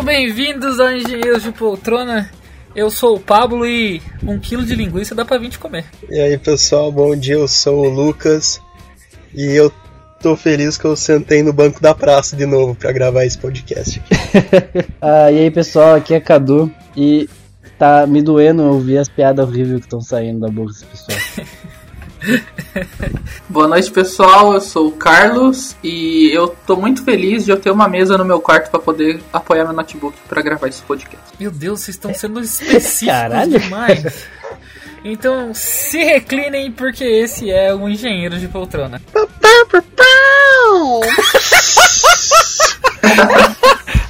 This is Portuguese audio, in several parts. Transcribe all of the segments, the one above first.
Sejam bem-vindos ao Engenheiros de Poltrona. Eu sou o Pablo e um quilo de linguiça dá pra vir te comer. E aí pessoal, bom dia, eu sou o Lucas e eu tô feliz que eu sentei no banco da praça de novo para gravar esse podcast aqui. ah, e aí pessoal, aqui é Cadu e tá me doendo ouvir as piadas horríveis que estão saindo da boca desse pessoal. Boa noite, pessoal. Eu sou o Carlos e eu tô muito feliz de eu ter uma mesa no meu quarto para poder apoiar meu notebook para gravar esse podcast. Meu Deus, vocês estão sendo específicos Caralho. demais. Então, se reclinem porque esse é o engenheiro de poltrona.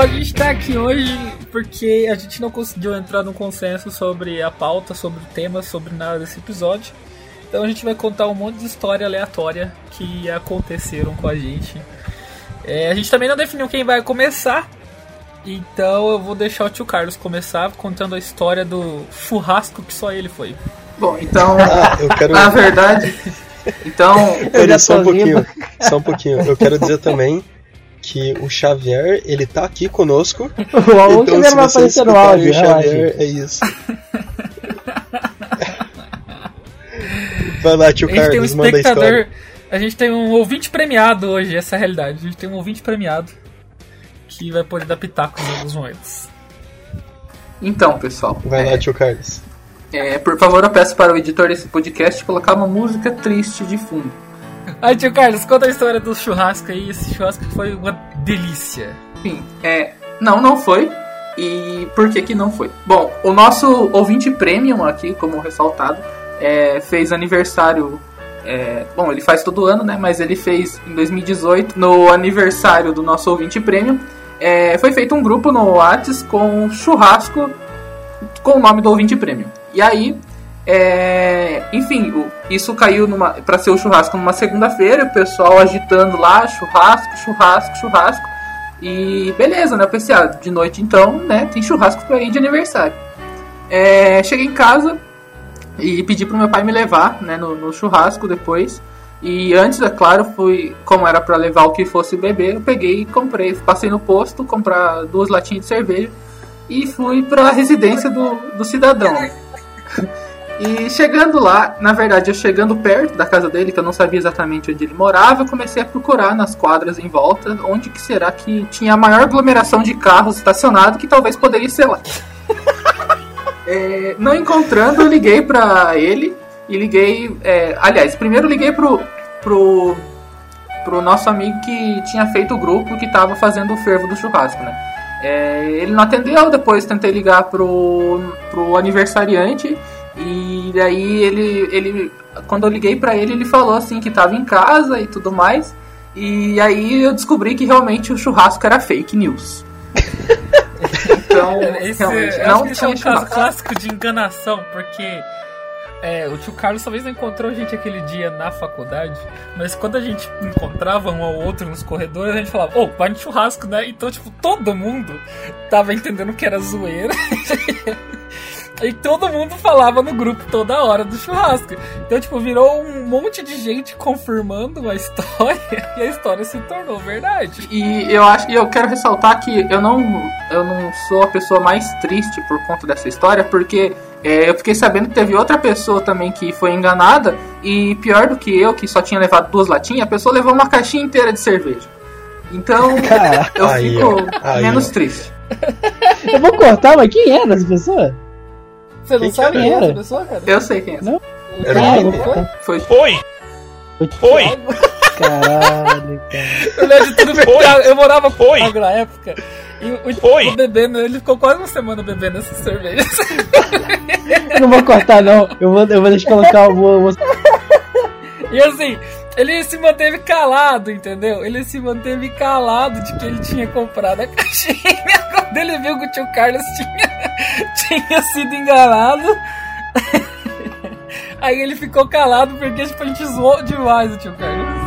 a gente tá aqui hoje porque a gente não conseguiu entrar num consenso sobre a pauta, sobre o tema, sobre nada desse episódio. Então a gente vai contar um monte de história aleatória que aconteceram com a gente. É, a gente também não definiu quem vai começar, então eu vou deixar o tio Carlos começar contando a história do churrasco que só ele foi. Bom, então, ah, quero... na verdade, então. Pera, só um pouquinho, só um pouquinho. Eu quero dizer também que o Xavier, ele tá aqui conosco. O então, Xavier vai aparecer no áudio, Xavier, é isso. vai lá, tio Carlos, um manda a história. A gente tem um ouvinte premiado hoje, essa é a realidade. A gente tem um ouvinte premiado que vai poder dar pitacos em alguns momentos. Então, pessoal. Vai é, lá, tio Carlos. É, por favor, eu peço para o editor desse podcast colocar uma música triste de fundo. Aí, tio Carlos, conta a história do churrasco aí. Esse churrasco foi uma delícia. Sim, é. Não, não foi. E por que que não foi? Bom, o nosso ouvinte premium aqui, como ressaltado, é, fez aniversário. É, bom, ele faz todo ano, né? Mas ele fez em 2018, no aniversário do nosso ouvinte premium. É, foi feito um grupo no Whats com churrasco com o nome do ouvinte premium. E aí, é, enfim, isso caiu para ser o churrasco numa segunda-feira, o pessoal agitando lá, churrasco, churrasco, churrasco. E beleza, né? Eu pensei, ah, de noite então, né? Tem churrasco pra ir de aniversário. É, cheguei em casa e pedi pro meu pai me levar, né? No, no churrasco depois. E antes, é claro, fui, como era para levar o que fosse beber, eu peguei e comprei. Passei no posto, comprar duas latinhas de cerveja e fui pra residência do, do cidadão. E chegando lá, na verdade, eu chegando perto da casa dele, que eu não sabia exatamente onde ele morava, eu comecei a procurar nas quadras em volta onde que será que tinha a maior aglomeração de carros estacionados que talvez poderia ser lá. é, não encontrando, eu liguei pra ele e liguei. É, aliás, primeiro liguei pro, pro, pro nosso amigo que tinha feito o grupo que tava fazendo o fervo do churrasco, né? É, ele não atendeu, depois tentei ligar pro, pro aniversariante e daí ele, ele quando eu liguei para ele, ele falou assim que tava em casa e tudo mais. E aí eu descobri que realmente o churrasco era fake news. então, Esse, não tinha é um caso clássico de enganação, porque é, o tio Carlos talvez não encontrou a gente aquele dia na faculdade, mas quando a gente encontrava um ao outro nos corredores, a gente falava, ô, oh, vai no churrasco, né? Então, tipo, todo mundo tava entendendo que era zoeira. E todo mundo falava no grupo toda hora do churrasco. Então, tipo, virou um monte de gente confirmando a história e a história se tornou verdade. E eu acho e eu quero ressaltar que eu não, eu não sou a pessoa mais triste por conta dessa história, porque é, eu fiquei sabendo que teve outra pessoa também que foi enganada, e pior do que eu, que só tinha levado duas latinhas, a pessoa levou uma caixinha inteira de cerveja. Então, eu aí, fico aí, menos triste. Eu vou cortar, mas quem é essa pessoa? Você não sabe quem era? essa pessoa, cara? Eu sei quem é. Não? Era foi? Foi. Foi! Foi! Caralho, cara. Eu lembro de tudo. Eu morava foi. na época. E o, foi. o bebendo, ele ficou quase uma semana bebendo essas cervejas. Eu não vou cortar, não. Eu vou, eu vou deixar colocar o. Vou... E assim, ele se manteve calado, entendeu? Ele se manteve calado de que ele tinha comprado a caixinha. Quando ele viu que o tio Carlos tinha, tinha sido enganado. Aí ele ficou calado porque tipo, a gente zoou demais o tio Carlos.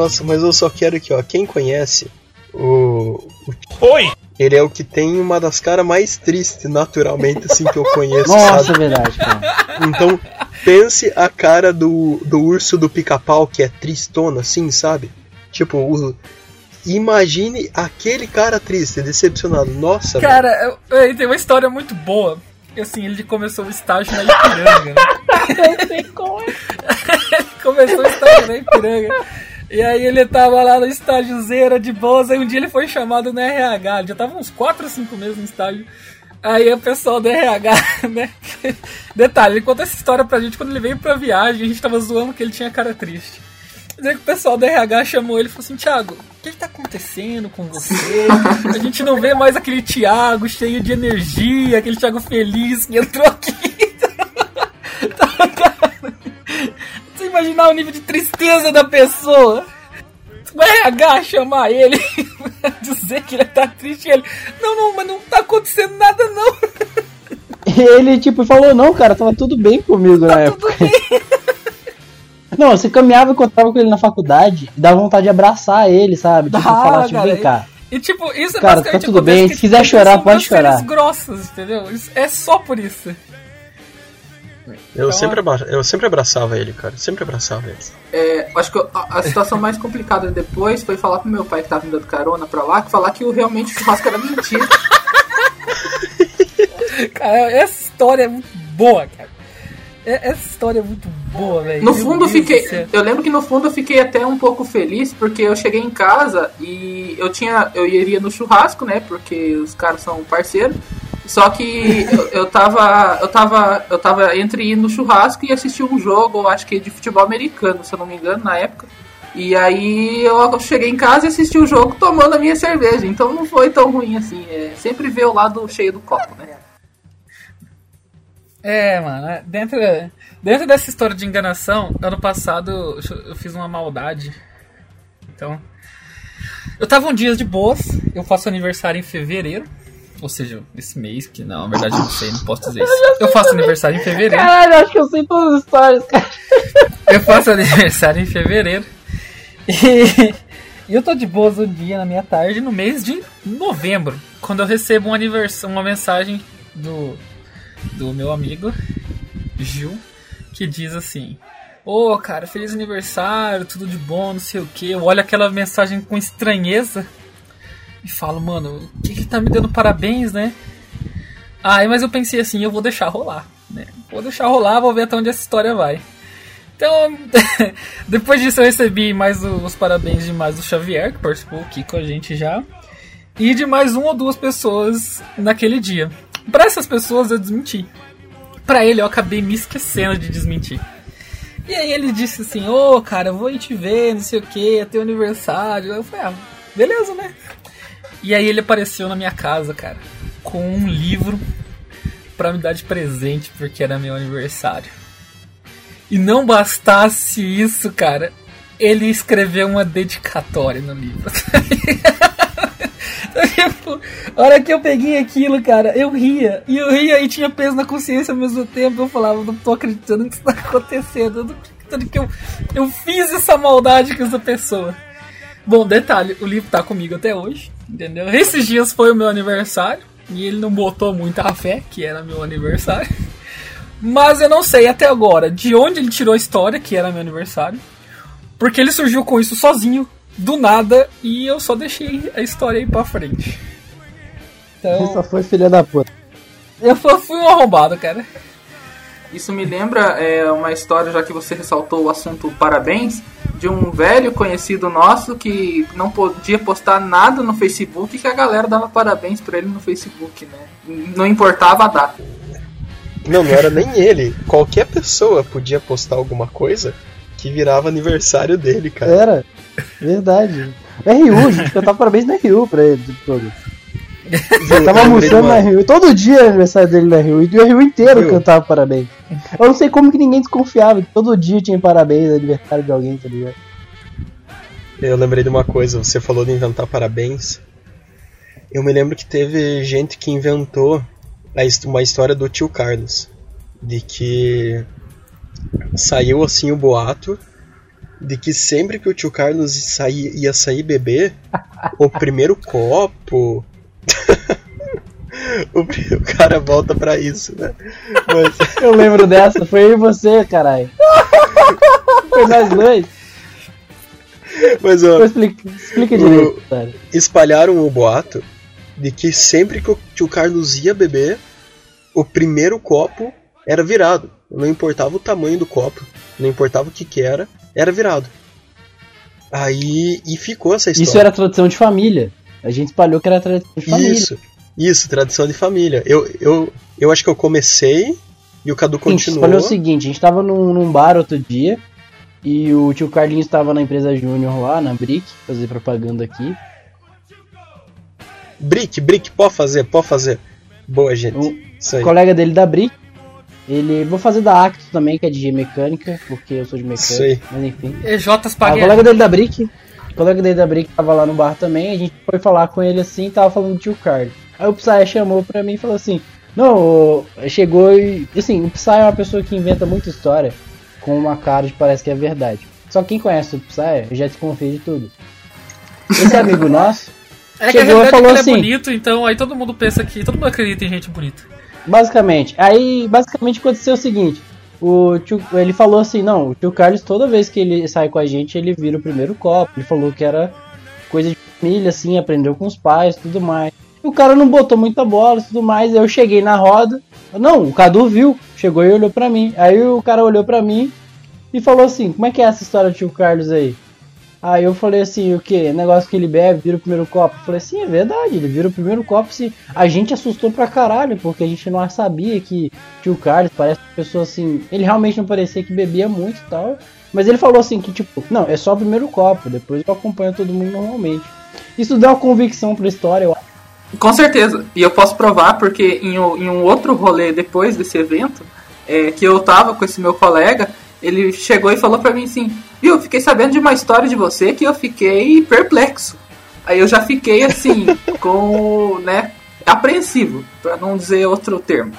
Nossa, mas eu só quero aqui, ó. Quem conhece o. o... Oi! Ele é o que tem uma das caras mais tristes, naturalmente, assim, que eu conheço. Nossa, sabe? é verdade, cara. Então, pense a cara do, do urso do pica-pau, que é tristona, assim, sabe? Tipo, o, imagine aquele cara triste, decepcionado. Nossa, Cara, eu, tem uma história muito boa. Assim, ele começou o estágio na Ipiranga. eu sei como é. ele começou o estágio na Ipiranga. E aí ele tava lá no estágio zero de boas, aí um dia ele foi chamado no RH, ele já tava uns 4 ou 5 meses no estágio. Aí o pessoal do RH, né? Detalhe, ele conta essa história pra gente quando ele veio pra viagem, a gente tava zoando que ele tinha cara triste. Dizer que o pessoal do RH chamou ele e falou assim, Thiago, o que, que tá acontecendo com você? A gente não vê mais aquele Thiago cheio de energia, aquele Thiago feliz que entrou aqui. Imaginar o nível de tristeza da pessoa? O RH chamar ele dizer que ele tá triste e ele. Não, não, mas não tá acontecendo nada não. Ele tipo falou, não, cara, tava tudo bem comigo tá na época. Não, você caminhava enquanto tava com ele na faculdade, dava vontade de abraçar ele, sabe? Tipo, Ah, falar, tipo, vem cá. E tipo, isso é Cara, basicamente tá tudo bem, se quiser eles chorar, pode chorar. grossas, entendeu? Isso é só por isso. Eu, Então, sempre abra... eu sempre abraçava ele, cara. Sempre abraçava ele. É, acho que a, a situação mais complicada depois foi falar pro meu pai que tava me dando carona pra lá, que falar que o, realmente o churrasco era mentira. Cara, essa história é muito boa, cara. É- Essa história é muito boa, velho. No fundo eu fiquei. Eu lembro que no fundo eu fiquei até um pouco feliz, porque eu cheguei em casa e eu tinha. Eu iria no churrasco, né? Porque os caras são parceiros. Só que eu, eu tava. Eu tava. Eu tava entre ir no churrasco e assistir um jogo, acho que de futebol americano, se eu não me engano, na época. E aí eu cheguei em casa e assisti o jogo tomando a minha cerveja. Então não foi tão ruim assim. É, sempre ver o lado cheio do copo, né? É, mano, é, dentro, dentro dessa história de enganação, ano passado eu- fiz uma maldade. Então. Eu tava um dia de boas, eu faço aniversário em fevereiro. Ou seja, esse mês, que não, na verdade eu não sei, não posso dizer isso. Eu faço aniversário em fevereiro. Caralho, acho que eu sei todas as histórias, cara. Eu faço aniversário em fevereiro. E, e eu tô de boas um dia na minha tarde, no mês de novembro, quando eu recebo um anivers uma mensagem do, do meu amigo Gil, que diz assim: Ô cara, feliz aniversário, tudo de bom, não sei o que. Eu olho aquela mensagem com estranheza e falo, mano, o que, que tá me dando parabéns, né? Aí, mas eu pensei assim, eu vou deixar rolar, né? Vou deixar rolar, vou ver até onde essa história vai. Então, depois disso eu recebi mais os parabéns de mais do Xavier, que participou aqui com a gente já. E de mais uma ou duas pessoas naquele dia. Para essas pessoas eu desmenti. Para ele eu acabei me esquecendo de desmentir. E aí ele disse assim, ô cara, eu vou ir te ver, não sei o que, é teu aniversário. Eu falei, ah, beleza, né? E aí ele apareceu na minha casa, cara, com um livro pra me dar de presente porque era meu aniversário. E não bastasse isso, cara, ele escreveu uma dedicatória no livro. Então, tipo, a hora que eu peguei aquilo, cara, eu ria. E eu ria e tinha peso na consciência ao mesmo tempo. Eu falava, não tô acreditando que isso tá acontecendo. Eu não tô acreditando que eu, eu fiz essa maldade com essa pessoa. Bom, detalhe, o livro tá comigo até hoje, entendeu? Esses dias foi o meu aniversário. E ele não botou muita fé que era meu aniversário. Mas eu não sei até agora de onde ele tirou a história que era meu aniversário. Porque ele surgiu com isso sozinho, do nada, e eu só deixei a história aí pra frente. Você Então, só foi filha da puta. eu fui um arrombado, cara. Isso me lembra é, uma história, já que você ressaltou o assunto parabéns, de um velho conhecido nosso que não podia postar nada no Facebook que a galera dava parabéns pra ele no Facebook, né? Não importava a data. Não, não era nem ele. Qualquer pessoa podia postar alguma coisa que virava aniversário dele, cara. Era. Verdade. RU, a gente cantava parabéns no RU pra ele, de todo. Tava Eu lembrei de almoçando na RU. Todo dia era aniversário dele na RU. E o RU inteiro Viu? cantava parabéns. Eu não sei como que ninguém desconfiava. que Todo dia tinha parabéns, aniversário de alguém, tá ligado? Eu lembrei de uma coisa, você falou de inventar parabéns. Eu me lembro que teve gente que inventou uma história do tio Carlos. De que saiu assim o boato de que sempre que o tio Carlos sair, ia sair beber, o primeiro copo. o, o, cara volta pra isso, né? Mas... Eu lembro dessa, foi eu e você, caralho. foi nós dois. Mas ó. Explica, explica direito, o, Espalharam o boato de que sempre que o tio Carlos ia beber, o primeiro copo era virado. Não importava o tamanho do copo, não importava o que que era, era virado. Aí e ficou essa história. Isso era tradição de família. A gente espalhou que era tradição de família. Isso, isso, tradição de família. Eu, eu, eu acho que eu comecei e o Cadu continuou. A gente espalhou o seguinte, a gente tava num, num bar outro dia e o tio Carlinhos estava na empresa Júnior lá, na Brick, fazer propaganda aqui. Brick, Brick, pode fazer, pode fazer. Boa, gente. Um colega dele da Brick ele. Vou fazer da Acto também, que é de mecânica, porque eu sou de mecânica. Sei. Mas enfim. EJ o colega dele da Brick. O colega dele da Brick tava lá no bar também. A gente foi falar com ele assim tava falando do tio Carlos. Aí o Psy chamou pra mim e falou assim: Não, chegou e. Assim, o Psy é uma pessoa que inventa muita história com uma cara de parece que é verdade. Só quem conhece o Psy já desconfia de tudo. Esse amigo nosso. É chegou e falou é assim, é bonito, então aí todo mundo pensa que. Todo mundo acredita em gente bonita. Basicamente. Aí, basicamente aconteceu o seguinte. O tio, ele falou assim, não, o tio Carlos toda vez que ele sai com a gente, ele vira o primeiro copo. Ele falou que era coisa de família, assim, aprendeu com os pais, tudo mais. E o cara não botou muita bola, tudo mais. Eu cheguei na roda, não, o Cadu viu, chegou e olhou pra mim. Aí o cara olhou pra mim e falou assim, como é que é essa história do tio Carlos aí? Aí eu falei assim, o que? Negócio que ele bebe, vira o primeiro copo. Eu falei, sim, é verdade, ele vira o primeiro copo se. A gente assustou pra caralho, porque a gente não sabia que tio Carlos parece uma pessoa assim. Ele realmente não parecia que bebia muito e tal. Mas ele falou assim que, tipo, não, é só o primeiro copo, depois eu acompanho todo mundo normalmente. Isso deu uma convicção pra história, eu acho. Com certeza. E eu posso provar porque em um outro rolê depois desse evento, é, que eu tava com esse meu colega, ele chegou e falou pra mim assim, viu, fiquei sabendo de uma história de você que eu fiquei perplexo. Aí eu já fiquei assim, com, né, apreensivo, pra não dizer outro termo.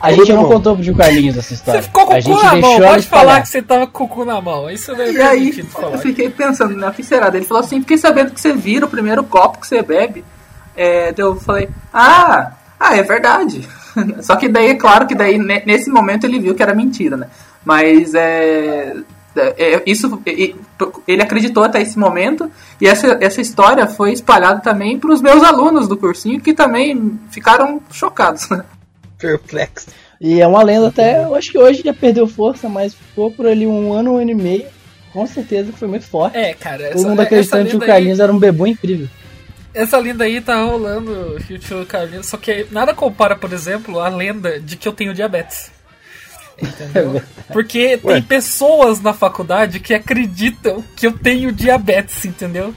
A gente não contou pro Gil Carlinhos essa história. Você ficou com o cu na mão, pode falar que você tava com o cu na mão. Isso não é E aí, eu fiquei pensando, né, o que será? Ele falou assim, fiquei sabendo que você vira o primeiro copo que você bebe. É, eu falei, ah, ah, é verdade. Só que daí, é claro que daí, nesse momento ele viu que era mentira, né? Mas é, é, é isso ele acreditou até esse momento e essa, essa história foi espalhada também para os meus alunos do cursinho que também ficaram chocados. Né? Perplexo. E é uma lenda até, eu acho que hoje já perdeu força, mas ficou por ali um ano, um ano e meio. Com certeza foi muito forte. É, cara. Todo mundo acreditando que o Carlinhos aí, era um bebê incrível. Essa lenda aí tá rolando, o Carlinhos, só que nada compara, por exemplo, a lenda de que eu tenho diabetes. Entendeu? Porque Ué. tem pessoas na faculdade que acreditam que eu tenho diabetes, entendeu?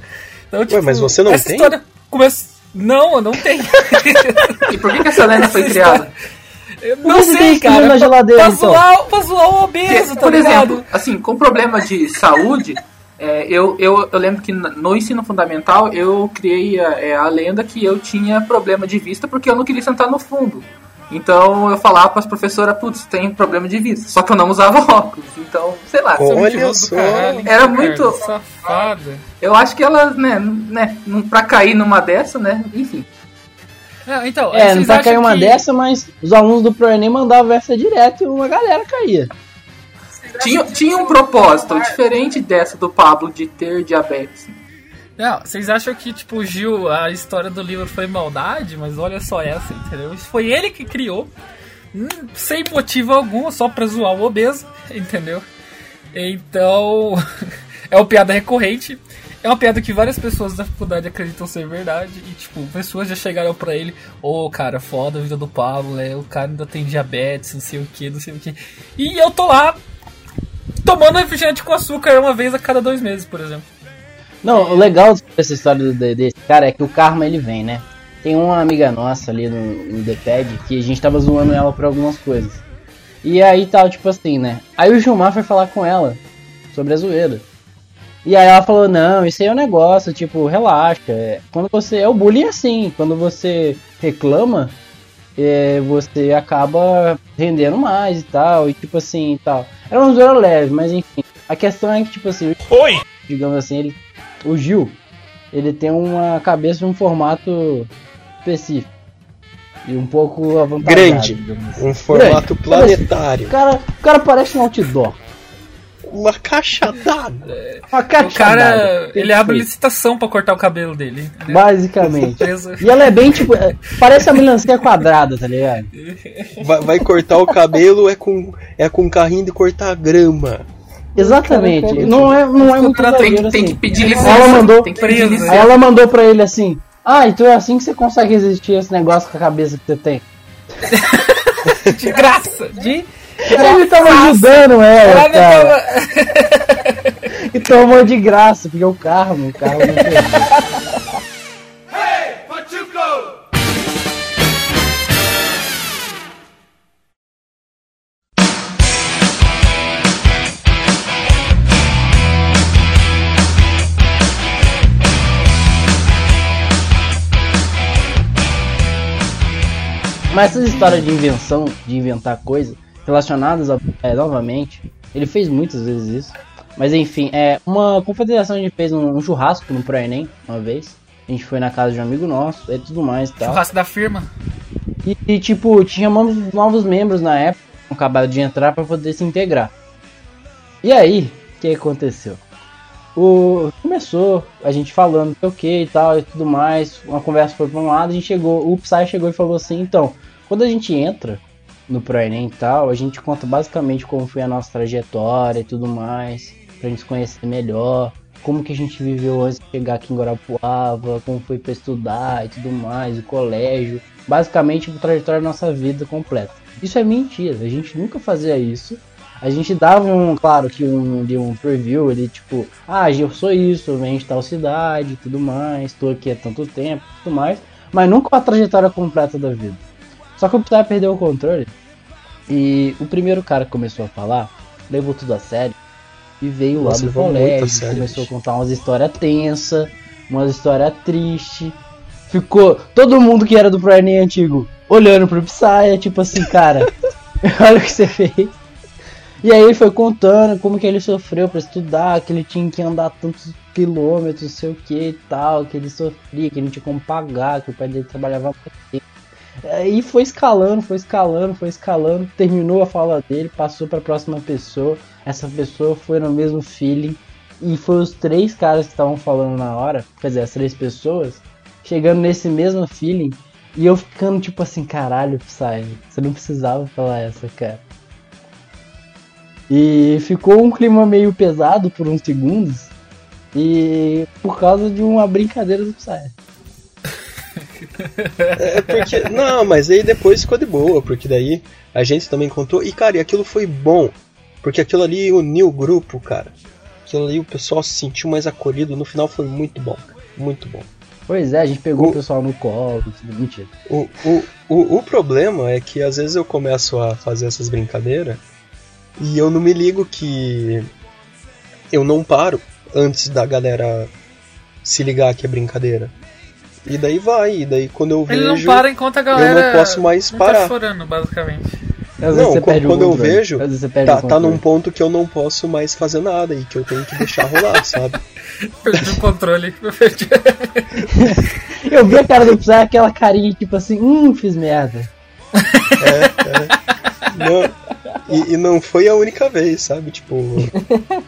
Então, tipo, Ué, mas você não essa tem? História começa... Não, eu não tenho. e por que, que essa lenda foi criada? Eu não sei, cara. Na geladeira, pra, então. zoar, pra zoar o obeso, tá Por ligado? exemplo, assim, com problema de saúde, é, eu, eu, eu lembro que no ensino fundamental eu criei a, é, a lenda que eu tinha problema de vista porque eu não queria sentar no fundo. Então eu falava para as professoras, putz, tem problema de vista. Só que eu não usava óculos. Então, sei lá. Olha só. Caralho, era muito. Safada. Eu acho que elas, né, né, pra cair numa dessa, né, enfim. Não, então, é, não pra cair uma que... dessa, mas os alunos do ProEnem mandavam essa direto e uma galera caía. Tinha, tinha um propósito diferente dessa do Pablo de ter diabetes. Não, vocês acham que, tipo, Gil, a história do livro foi maldade? Mas olha só essa, entendeu? Foi ele que criou, hum, sem motivo algum, só pra zoar o obeso, entendeu? Então, é uma piada recorrente. É uma piada que várias pessoas da faculdade acreditam ser verdade. E, tipo, pessoas já chegaram pra ele: Ô, oh, cara, foda a vida do Pablo, né? O cara ainda tem diabetes, não sei o que, não sei o que. E eu tô lá tomando refrigerante com açúcar uma vez a cada dois meses, por exemplo. Não, o legal dessa história desse cara é que o karma ele vem, né? Tem uma amiga nossa ali no, no DPED que a gente tava zoando ela por algumas coisas. E aí tal, tipo assim, né? Aí o Gilmar foi falar com ela sobre a zoeira. E aí ela falou, não, isso aí é um negócio, tipo, relaxa. É, quando você. É o bullying assim, quando você reclama, é, você acaba rendendo mais e tal. E tipo assim e tal. Era uma zoeira leve, mas enfim. A questão é que, tipo assim, Oi! digamos assim, ele, o Gil, ele tem uma cabeça de um formato específico. E um pouco avantajado. Grande. assim. Um formato Grande. planetário. O cara, o cara parece um outdoor. Uma caixa d'água. Uma caixa O cara, d'água. ele abre licitação pra cortar o cabelo dele. entendeu? Basicamente. E ela é bem tipo. é, Parece a melancia quadrada, tá ligado? Vai, vai cortar o cabelo é com, é com carrinho de cortar grama. Exatamente. Cara, Não é, não é muito contrato Tem, exagero, tem assim. que pedir Ela licença. mandou- tem que pedir licença. Aí ela mandou pra ele assim: Ah, então é assim que você consegue resistir a esse negócio com a cabeça que você tem. De graça! De. Ele tava ajudando ela, Ela cara. tava- E tomou de graça, porque o carro, o carro não Mas essas histórias de invenção, de inventar coisas relacionadas a, é, novamente, ele fez muitas vezes isso. Mas enfim, é uma confederação a gente fez um, um churrasco no Pro Enem uma vez. A gente foi na casa de um amigo nosso e tudo mais tal. Churrasco da firma. E, e, tipo, tinha novos, novos membros na época, que acabaram de entrar pra poder se integrar. E aí, o que aconteceu? O, começou a gente falando o que e tal e tudo mais, uma conversa foi pra um lado, a gente chegou, o Psy chegou e falou assim, então, quando a gente entra no Pro Enem e tal, a gente conta basicamente como foi a nossa trajetória e tudo mais, pra gente se conhecer melhor, como que a gente viveu antes de chegar aqui em Guarapuava, como foi pra estudar e tudo mais, o colégio, basicamente a trajetória da nossa vida completa. Isso é mentira, a gente nunca fazia isso. A gente dava um, claro que um, de um preview, ele tipo, ah, eu sou isso, eu venho de tal cidade tudo mais, estou aqui há tanto tempo tudo mais, mas nunca a trajetória completa da vida. Só que o Psy perdeu o controle e o primeiro cara que começou a falar levou tudo a sério e veio lá do a colégio, sério, começou a contar umas histórias tensas, umas histórias tristes. Ficou todo mundo que era do Pro Enem antigo olhando pro Psy, tipo assim, cara, olha o que você fez. E aí ele foi contando como que ele sofreu pra estudar, que ele tinha que andar tantos quilômetros, não sei o que e tal, que ele sofria, que ele não tinha como pagar, que o pai dele trabalhava muito tempo. Aí foi escalando, foi escalando, foi escalando, terminou a fala dele, passou pra próxima pessoa. Essa pessoa foi no mesmo feeling. E foi os três caras que estavam falando na hora, quer dizer, as três pessoas, chegando nesse mesmo feeling. E eu ficando tipo assim, caralho, Psy, você não precisava falar essa, cara. E ficou um clima meio pesado por uns segundos. E por causa de uma brincadeira do Psy. É porque. Não, mas aí depois ficou de boa, porque daí a gente também contou. E cara, e aquilo foi bom. Porque aquilo ali uniu o grupo, cara. Aquilo ali o pessoal se sentiu mais acolhido. No final foi muito bom, cara. Muito bom. Pois é, a gente pegou O- o pessoal no colo, tudo mentira. O, o, o, o problema é que às vezes eu começo a fazer essas brincadeiras e eu não me ligo que eu não paro antes da galera se ligar que é brincadeira. E daí vai, e daí quando eu Ele não vejo. para enquanto a galera. não posso mais não parar. Tá chorando, basicamente. Às Não, você quando- quando eu controle. vejo, Às vezes você perde Tá, tá num ponto que eu não posso mais fazer nada e que eu tenho que deixar rolar, sabe? Perdi o controle. Perdi- Eu vi a cara do Psy, aquela carinha tipo assim, hum, fiz merda. Não, e, e não foi a única vez, sabe? Tipo,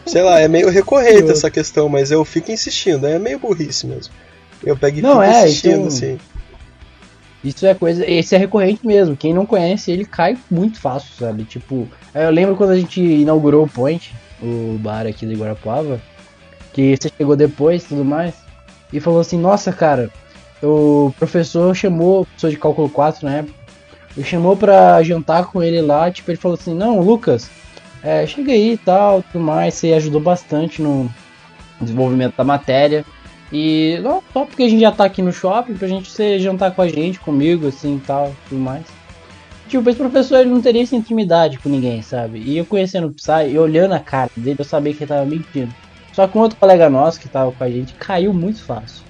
sei lá, é meio recorrente essa questão, mas eu fico insistindo, é meio burrice mesmo. Eu pego e Não, fico é, insistindo, então- assim. Isso é coisa. Esse é recorrente mesmo. Quem não conhece, ele cai muito fácil, sabe? Tipo, eu lembro quando a gente inaugurou o Point, o bar aqui de Guarapuava, que você chegou depois e tudo mais, e falou assim: Nossa, cara, o professor chamou, professor de cálculo 4 na época, ele chamou pra jantar com ele lá. Tipo, ele falou assim: Não, Lucas, é, chega aí e tal, tudo mais, você ajudou bastante no desenvolvimento da matéria. E não, só porque a gente já tá aqui no shopping, pra gente você jantar com a gente, comigo, assim e tal, tudo mais. Tipo, esse professor ele não teria essa intimidade com ninguém, sabe? E eu conhecendo o Psy e olhando a cara dele, eu sabia que ele tava mentindo. Só que um outro colega nosso que tava com a gente caiu muito fácil.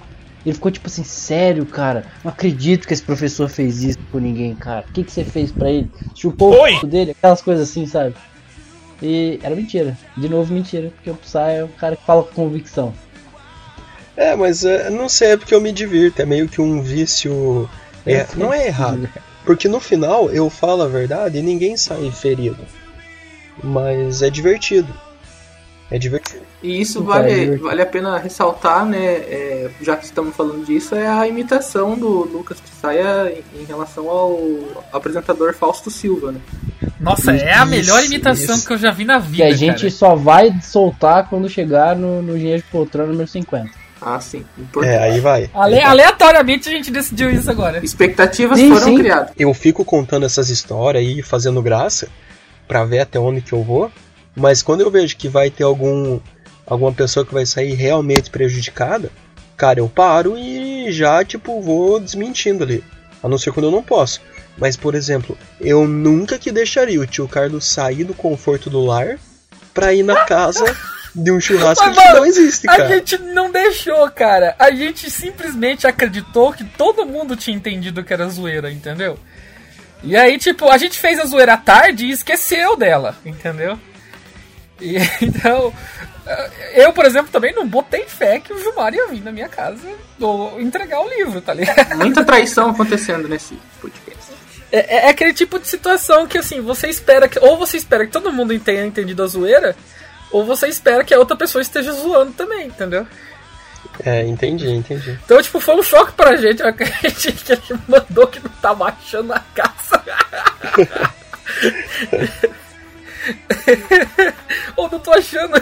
Ele ficou tipo assim, sério, cara, não acredito que esse professor fez isso com ninguém, cara. O que, que você fez pra ele? Chupou Oi! o c... dele, aquelas coisas assim, sabe? E era mentira. De novo, mentira. Porque o Psy é o cara que fala com convicção. É, mas é, não sei, é porque eu me divirto. É meio que um vício. É, não é errado. Porque no final eu falo a verdade e ninguém sai ferido. Mas é divertido. É divertido. E isso vale, vale a pena ressaltar, né? É, já que estamos falando disso, é a imitação do Lucas Pissaia em relação ao apresentador Fausto Silva, né? Nossa, isso, é a melhor imitação isso. que eu já vi na vida. Que a gente cara. só vai soltar quando chegar no, no Engenheiro de Poltrona número 50. Ah, sim. É, aí vai. Ale aleatoriamente a gente decidiu isso agora. Expectativas sim, foram sim. criadas. Eu fico contando essas histórias aí, fazendo graça, pra ver até onde que eu vou. Mas quando eu vejo que vai ter algum alguma pessoa que vai sair realmente prejudicada, cara, eu paro e já, tipo, vou desmentindo ali. A não ser quando eu não posso. Mas, por exemplo, eu nunca que deixaria o tio Carlos sair do conforto do lar pra ir na casa de um churrasco Mas, que mano, não existe, cara. A gente não deixou, cara. A gente simplesmente acreditou que todo mundo tinha entendido que era zoeira, entendeu? E aí, tipo, a gente fez a zoeira à tarde e esqueceu dela, entendeu? E, então, eu, por exemplo, também não botei fé que o Gilmar ia vir na minha casa ou entregar o livro, tá ligado? Muita traição acontecendo nesse podcast. É, é, aquele tipo de situação que, assim, você espera que. Ou você espera que todo mundo tenha entendido a zoeira, ou você espera que a outra pessoa esteja zoando também, entendeu? É, entendi, entendi. Então, tipo, foi um choque pra gente, a gente, que gente mandou que não tava achando a casa. Ou não tô achando.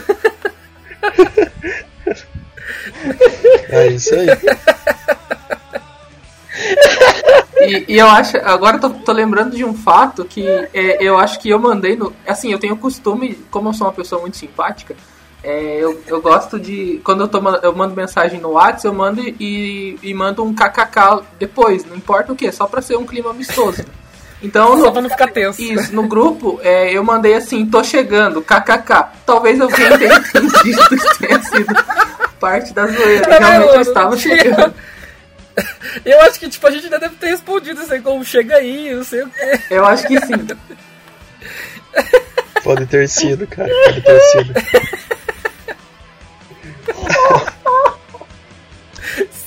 É isso aí. E, e, eu acho, agora eu tô, tô, lembrando de um fato que é, eu acho que eu mandei no. Assim, eu tenho costume, como eu sou uma pessoa muito simpática, é, eu, eu gosto de. Quando eu, tô, eu mando mensagem no WhatsApp, eu mando e, e mando um kkk depois, não importa o que, só pra ser um clima amistoso. Então, Só pra não ficar tenso. Isso, no grupo, é, eu mandei assim, tô chegando, kkk. Talvez alguém tenha entendido que tenha sido parte da zoeira. Realmente eu estava chegando. Eu acho que, tipo, a gente ainda deve ter respondido isso aí como chega aí, não sei o quê. Eu acho que sim. Pode ter sido, cara. Pode ter sido.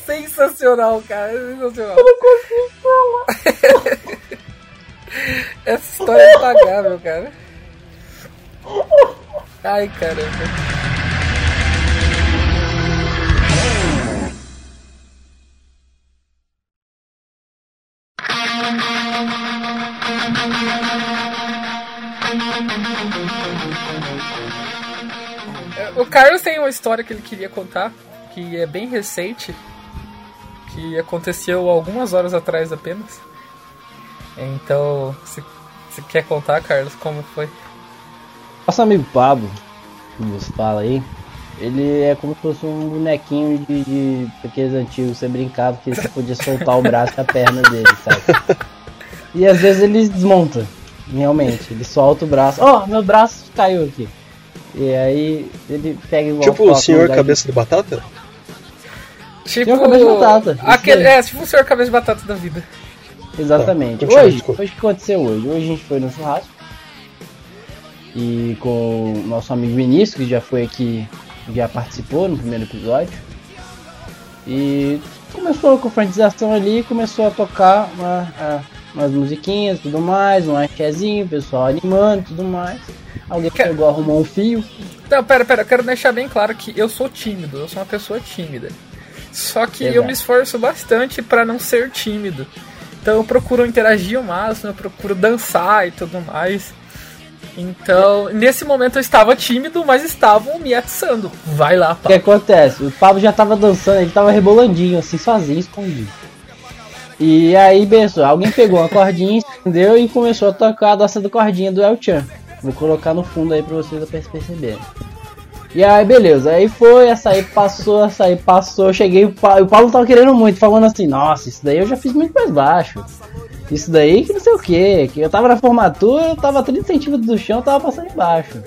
Sensacional, cara. Sensacional. Eu não consigo falar. Essa história é impagável, cara. Ai, caramba. O Carlos tem uma história que ele queria contar, que é bem recente, que aconteceu algumas horas atrás apenas. Então, se, se quer contar, Carlos, como foi? Nosso amigo Pablo, que nos fala aí, ele é como se fosse um bonequinho de, de aqueles antigos, você brincava que você podia soltar o braço e a perna dele, sabe? E às vezes ele desmonta, realmente, ele solta o braço, ó, oh, meu braço caiu aqui. E aí ele pega igual Tipo o senhor cabeça de batata? Tipo. Senhor cabeça de batata. Aquele, é, tipo o senhor cabeça de batata da vida. Exatamente. Tá, hoje, o que aconteceu hoje? Hoje a gente foi no churrasco. E com o nosso amigo Vinícius, que já foi aqui, já participou no primeiro episódio. E começou a confrontização ali, começou a tocar uma, a, umas musiquinhas tudo mais, um axézinho, o pessoal animando tudo mais. Alguém Quer... pegou, arrumou um fio. Não, pera, pera, eu quero deixar bem claro que eu sou tímido, eu sou uma pessoa tímida. Só que Exato. eu me esforço bastante para não ser tímido. Então eu procuro interagir o máximo, eu procuro dançar e tudo mais. Então, nesse momento eu estava tímido, mas estavam me atiçando. Vai lá, Pablo. O que acontece? O Pablo já estava dançando, ele estava rebolandinho, assim, sozinho, escondido. E aí, pessoal, alguém pegou uma cordinha, entendeu? E começou a tocar a dança do cordinha do El Chan. Vou colocar no fundo aí pra vocês perceberem. E aí, beleza. Aí foi, essa aí passou, essa aí passou. Cheguei, o Paulo tava querendo muito, falando assim: Nossa, isso daí eu já fiz muito mais baixo. Isso daí que não sei o que. Que eu tava na formatura, eu tava 30 centímetros do chão, eu tava passando embaixo.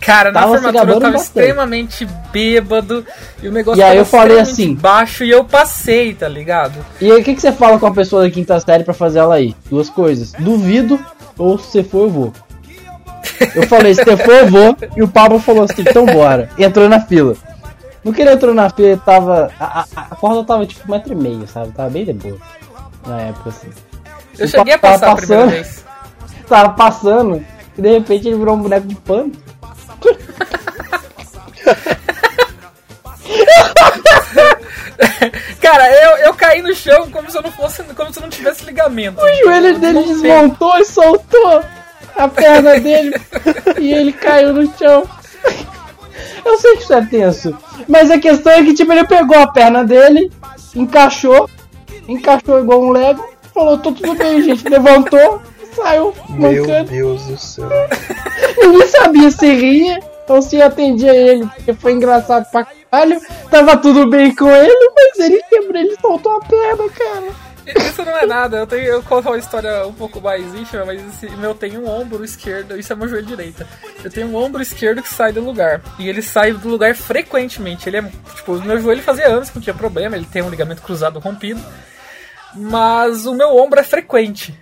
Cara, na tava formatura eu tava extremamente bêbado e o negócio e aí eu falei assim baixo e eu passei, tá ligado? E aí o que, que você fala com a pessoa da quinta série pra fazer ela aí? Duas coisas. Duvido ou se você for, eu vou. Eu falei, se for, eu vou. E o Pablo falou assim, então bora. E entrou na fila. No que ele entrou na fila, tava. A, a, a corda tava tipo um metro e meio, sabe? Tava bem de boa. Na época, assim. Eu o cheguei a passar passando, a primeira vez. Tava passando, e de repente ele virou um boneco de pano. Cara, eu, eu caí no chão como se eu não fosse. como se eu não tivesse ligamento. O joelho dele desmontou e soltou a perna dele e ele caiu no chão. Eu sei que isso é tenso. Mas a questão é que tipo, ele pegou a perna dele, encaixou, encaixou igual um Lego, falou, tô tudo bem, gente. Levantou, saiu Meu mancando. Deus do céu. Ninguém sabia se ria ou se atendia ele, porque foi engraçado pra caralho. Tava tudo bem com ele, mas ele quebrou, ele soltou a perna, cara. Isso não é nada, eu tenho eu conto uma história um pouco mais íntima, mas esse, meu tem um ombro esquerdo, isso é meu joelho direito. Eu tenho um ombro esquerdo que sai do lugar. E ele sai do lugar frequentemente. Ele é. Tipo, o meu joelho fazia anos que não tinha problema, ele tem um ligamento cruzado rompido. Mas o meu ombro é frequente.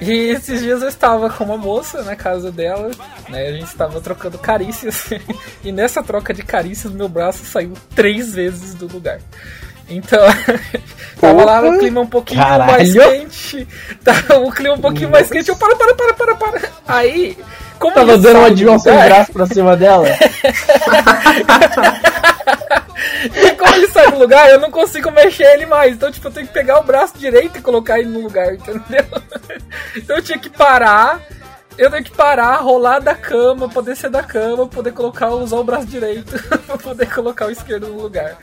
E esses dias eu estava com uma moça na casa dela, né? A gente estava trocando carícias. e nessa troca de carícias, meu braço saiu três vezes do lugar. Então, tava lá no clima um pouquinho Caralho. mais quente. Tava o clima um pouquinho mais quente. Eu, para, para, para, para, para. Aí, como Tava dando uma de sem braço pra cima dela. E como ele sai do lugar, eu não consigo mexer ele mais. Então, tipo, eu tenho que pegar o braço direito e colocar ele no lugar, entendeu? Então eu tinha que parar. Eu tenho que parar, rolar da cama, poder ser da cama, poder colocar, usar o braço direito pra poder colocar o esquerdo no lugar.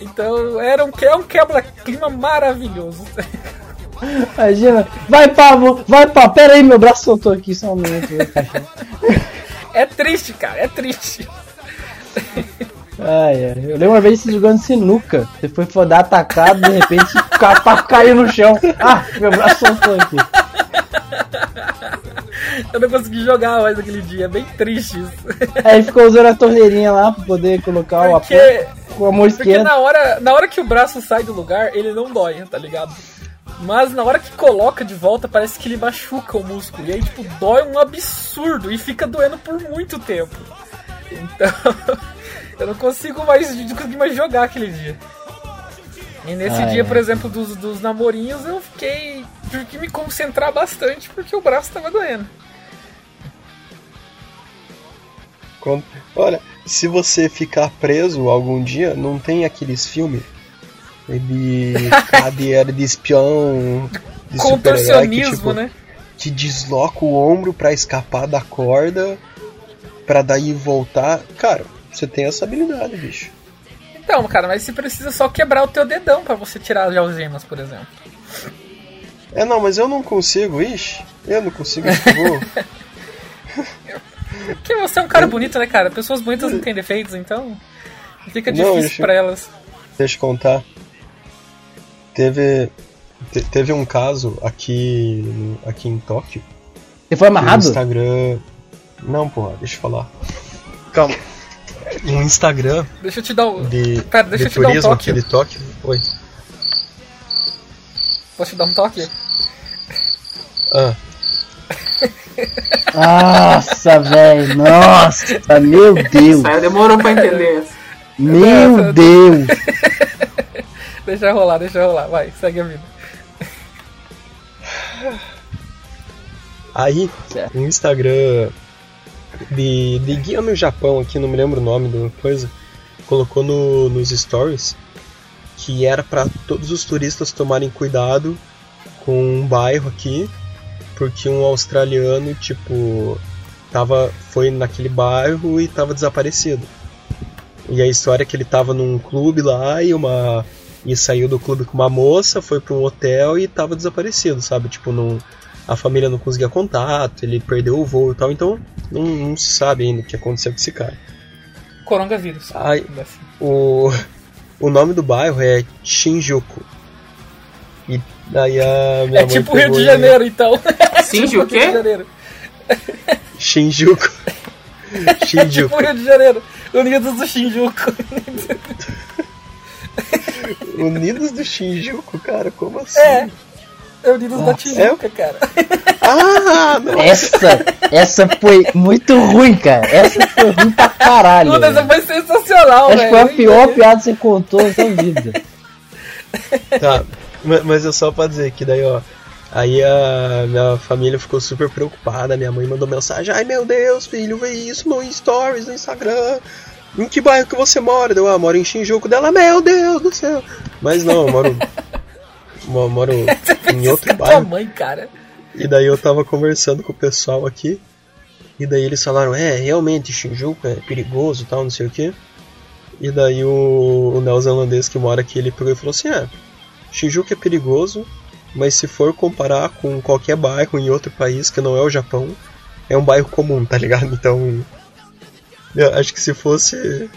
Então era um, é um quebra-clima maravilhoso. Imagina, vai Pablo, vai Pablo, pera aí, meu braço soltou aqui só um minuto. é triste, cara, é triste. Ai, ai. Eu lembro uma vez você jogando sinuca. Você foi dar atacado, de repente o papo caiu no chão. Ah, meu braço soltou aqui. Eu não consegui jogar mais aquele dia, é bem triste isso. Aí ficou usando a torneirinha lá pra poder colocar porque, o apoio com a mão. Porque na hora, na hora que o braço sai do lugar, ele não dói, tá ligado? Mas na hora que coloca de volta, parece que ele machuca o músculo. E aí, tipo, dói um absurdo e fica doendo por muito tempo. Então, eu não consigo mais, não consigo mais jogar aquele dia. E nesse ah, dia, é. por exemplo, dos, dos namorinhos, eu fiquei. Tive que me concentrar bastante porque o braço tava doendo. Olha, se você ficar preso algum dia, não tem aqueles filmes de cadeira de espião, de Contorcionismo, que, tipo, né? Que desloca o ombro para escapar da corda, para daí voltar. Cara, você tem essa habilidade, bicho. Então, cara, mas você precisa só quebrar o teu dedão para você tirar as algemas, por exemplo. É, não, mas eu não consigo, ixi, eu não consigo, Porque você é um cara bonito, né, cara? Pessoas bonitas não têm defeitos, então fica difícil não, deixa, pra elas. Deixa eu contar. Teve, te, teve um caso aqui, aqui em Tóquio. Você foi amarrado? No Instagram. Não, porra, deixa eu falar. Calma. Um Instagram. Deixa eu te dar um. De, Pera, deixa de eu te turismo dar um toque. aqui de Tóquio. Oi. Posso te dar um toque? Ah. Nossa, velho, nossa, meu Deus. Aí demorou pra entender. Meu Deus. deixa rolar, deixa rolar, vai, segue a vida. Aí, no Instagram de, de guia no Japão aqui, não me lembro o nome da coisa, colocou no, nos stories que era para todos os turistas tomarem cuidado com um bairro aqui porque um australiano, tipo, tava, foi naquele bairro e tava desaparecido. E a história é que ele tava num clube lá e uma e saiu do clube com uma moça, foi para um hotel e tava desaparecido, sabe? Tipo, não, a família não conseguia contato, ele perdeu o voo e tal, então não, não se sabe ainda o que aconteceu com esse cara. Coronavírus. Aí, o, o nome do bairro é Shinjuku. E daí a minha É tipo Rio de Janeiro, então. Shinjuku? tipo Rio de Janeiro. Shinjuku. Shinjuku. É tipo Rio de Janeiro. Unidos do Shinjuku. Unidos do Shinjuku, cara, como assim? É. Reunidos da Tijuca, cara. Ah, não. Essa, essa foi muito ruim, cara. Essa foi ruim pra caralho. Puta, essa foi sensacional, velho. Acho que foi a pior piada que você contou na sua vida. Tá, mas é só pra dizer que daí, ó. Aí a minha família ficou super preocupada. Minha mãe mandou mensagem: Ai meu Deus, filho, vê isso no Stories, no Instagram. Em que bairro que você mora? Eu ah, moro em Shinjuku dela, meu Deus do céu. Mas não, eu moro. Eu moro em outro bairro. mãe, cara. E daí eu tava conversando com o pessoal aqui. E daí eles falaram: É, realmente, Shinjuku é perigoso tal, não sei o que. E daí o, o neozelandês que mora aqui ele pegou e falou assim: É, Shinjuku é perigoso, mas se for comparar com qualquer bairro em outro país que não é o Japão, é um bairro comum, tá ligado? Então, eu acho que se fosse,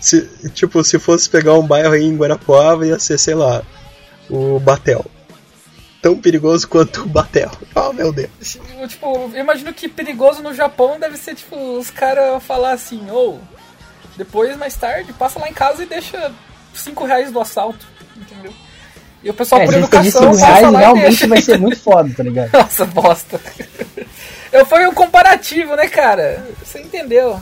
se, tipo, se fosse pegar um bairro aí em Guarapuava ia ser, sei lá, o Batel. Tão perigoso quanto o Batel. Oh, meu Deus. Tipo, eu imagino que perigoso no Japão deve ser, tipo, os caras falar assim, ou oh, depois, mais tarde, passa lá em casa e deixa 5 reais do assalto, entendeu? E o pessoal é, por educação reais realmente vai ser muito foda, tá ligado? Nossa, bosta. Eu fui um comparativo, né, cara? Você entendeu?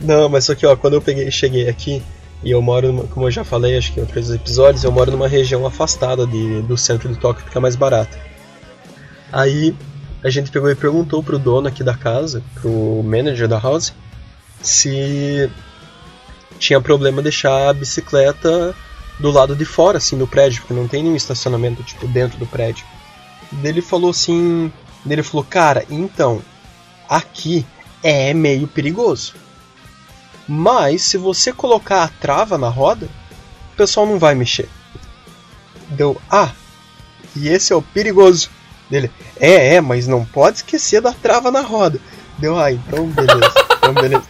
Não, mas só que, ó, quando eu peguei, cheguei aqui, e eu moro, numa, como eu já falei, acho que em outros episódios, eu moro numa região afastada de, do centro de Tóquio, fica mais barato. Aí a gente pegou e perguntou pro dono aqui da casa, pro manager da house, se tinha problema deixar a bicicleta do lado de fora, assim, do prédio, porque não tem nenhum estacionamento, tipo, dentro do prédio. Ele falou assim. Ele falou, cara, então, aqui é meio perigoso. Mas se você colocar a trava na roda, o pessoal não vai mexer. Deu, ah, e esse é o perigoso dele. É, é, mas não pode esquecer da trava na roda. Deu, ah, então beleza. Então beleza.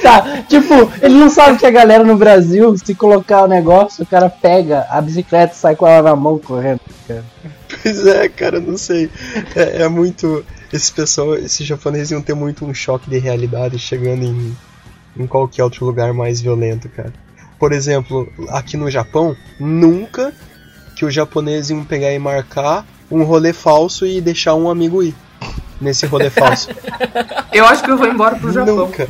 Tá, tipo, ele não sabe que a galera no Brasil, se colocar o negócio, o cara pega a bicicleta e sai com ela na mão correndo, cara. Pois é, cara, não sei. É, é muito. Esse pessoal, esses japoneses iam ter muito um choque de realidade chegando em, em qualquer outro lugar mais violento, cara. Por exemplo, aqui no Japão, nunca que os japoneses iam pegar e marcar um rolê falso e deixar um amigo ir nesse rolê falso. Eu acho que eu vou embora pro Japão. Nunca.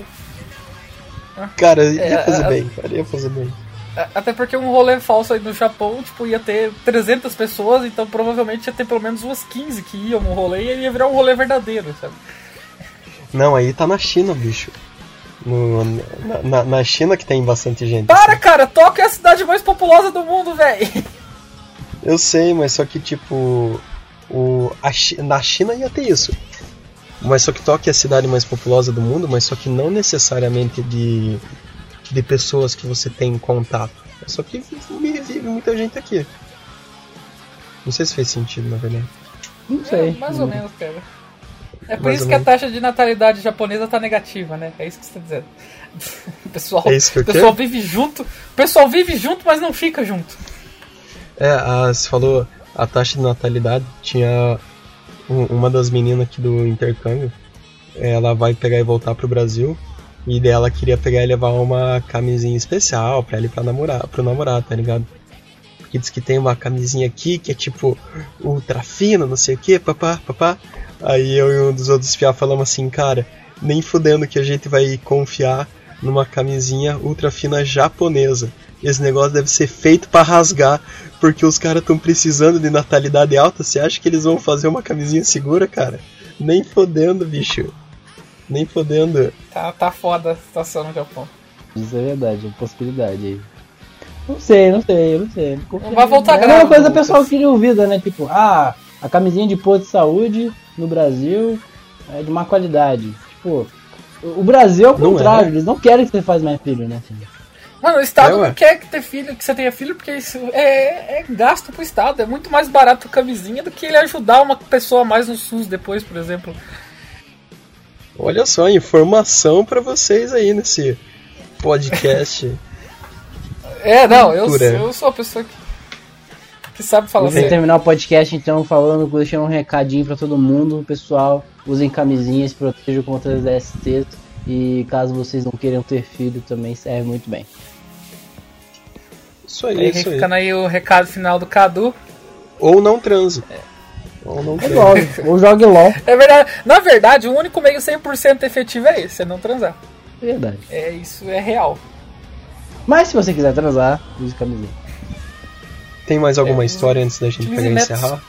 Cara, ia é, fazer bem, cara, ia fazer bem. Até porque um rolê falso aí no Japão, tipo, ia ter 300 pessoas, então provavelmente ia ter pelo menos umas 15 que iam no rolê e ia virar um rolê verdadeiro, sabe? Não, aí tá na China, bicho. No, na, na, China que tem bastante gente. Para, assim. cara, Tóquio é a cidade mais populosa do mundo, velho. Eu sei, mas só que tipo. O, a, na China ia ter isso. Mas só que Tóquio é a cidade mais populosa do mundo, mas só que não necessariamente de, de pessoas que você tem contato. É só que vive muita gente aqui. Não sei se fez sentido, na verdade. Não sei. É, mais ou menos, cara. É por isso que menos. a taxa de natalidade japonesa tá negativa, né? É isso que você tá dizendo. O pessoal, é isso que o pessoal vive junto. Pessoal vive junto, mas não fica junto. É, a, você falou a taxa de natalidade tinha uma das meninas aqui do intercâmbio, ela vai pegar e voltar pro Brasil. E dela queria pegar e levar uma camisinha especial pra ele pra namorar, pro namorado, tá ligado? Porque diz que tem uma camisinha aqui que é tipo ultra fina, não sei o que, papá, papá. Aí eu e um dos outros fiar falamos assim, cara, nem fudendo que a gente vai confiar numa camisinha ultra fina japonesa. Esse negócio deve ser feito para rasgar, porque os caras estão precisando de natalidade alta. Você acha que eles vão fazer uma camisinha segura, cara? Nem fodendo, bicho. Nem fodendo. Tá, tá foda a situação no Japão. Isso é verdade, é possibilidade aí. Não sei, não sei, não sei. Não vai voltar É a mesma coisa o pessoal queria ouvir, né? Tipo, ah, a camisinha de posto de saúde no Brasil é de má qualidade. Tipo, o Brasil é o contrário, é. eles não querem que você faça mais filho, né? Mano, o Estado é, não quer que, ter filho, que você tenha filho porque isso é, é gasto pro Estado. É muito mais barato camisinha do que ele ajudar uma pessoa a mais no SUS depois, por exemplo. Olha só, informação para vocês aí nesse podcast. É, não, eu, eu sou a pessoa que, que sabe falar Vamos terminar o podcast então falando, deixando um recadinho para todo mundo, pessoal. Usem camisinhas, protejam contra as STs e caso vocês não queiram ter filho também serve muito bem. Isso aí, aí isso ficando aí. aí o recado final do Cadu. Ou não transe. É. Ou não transe. ou jogue LOL. É verdade. Na verdade, o único meio 100% efetivo é esse, é não transar. Verdade. É, isso é real. Mas se você quiser transar, use camisinha. Tem mais alguma é, história antes da gente pegar e encerrar?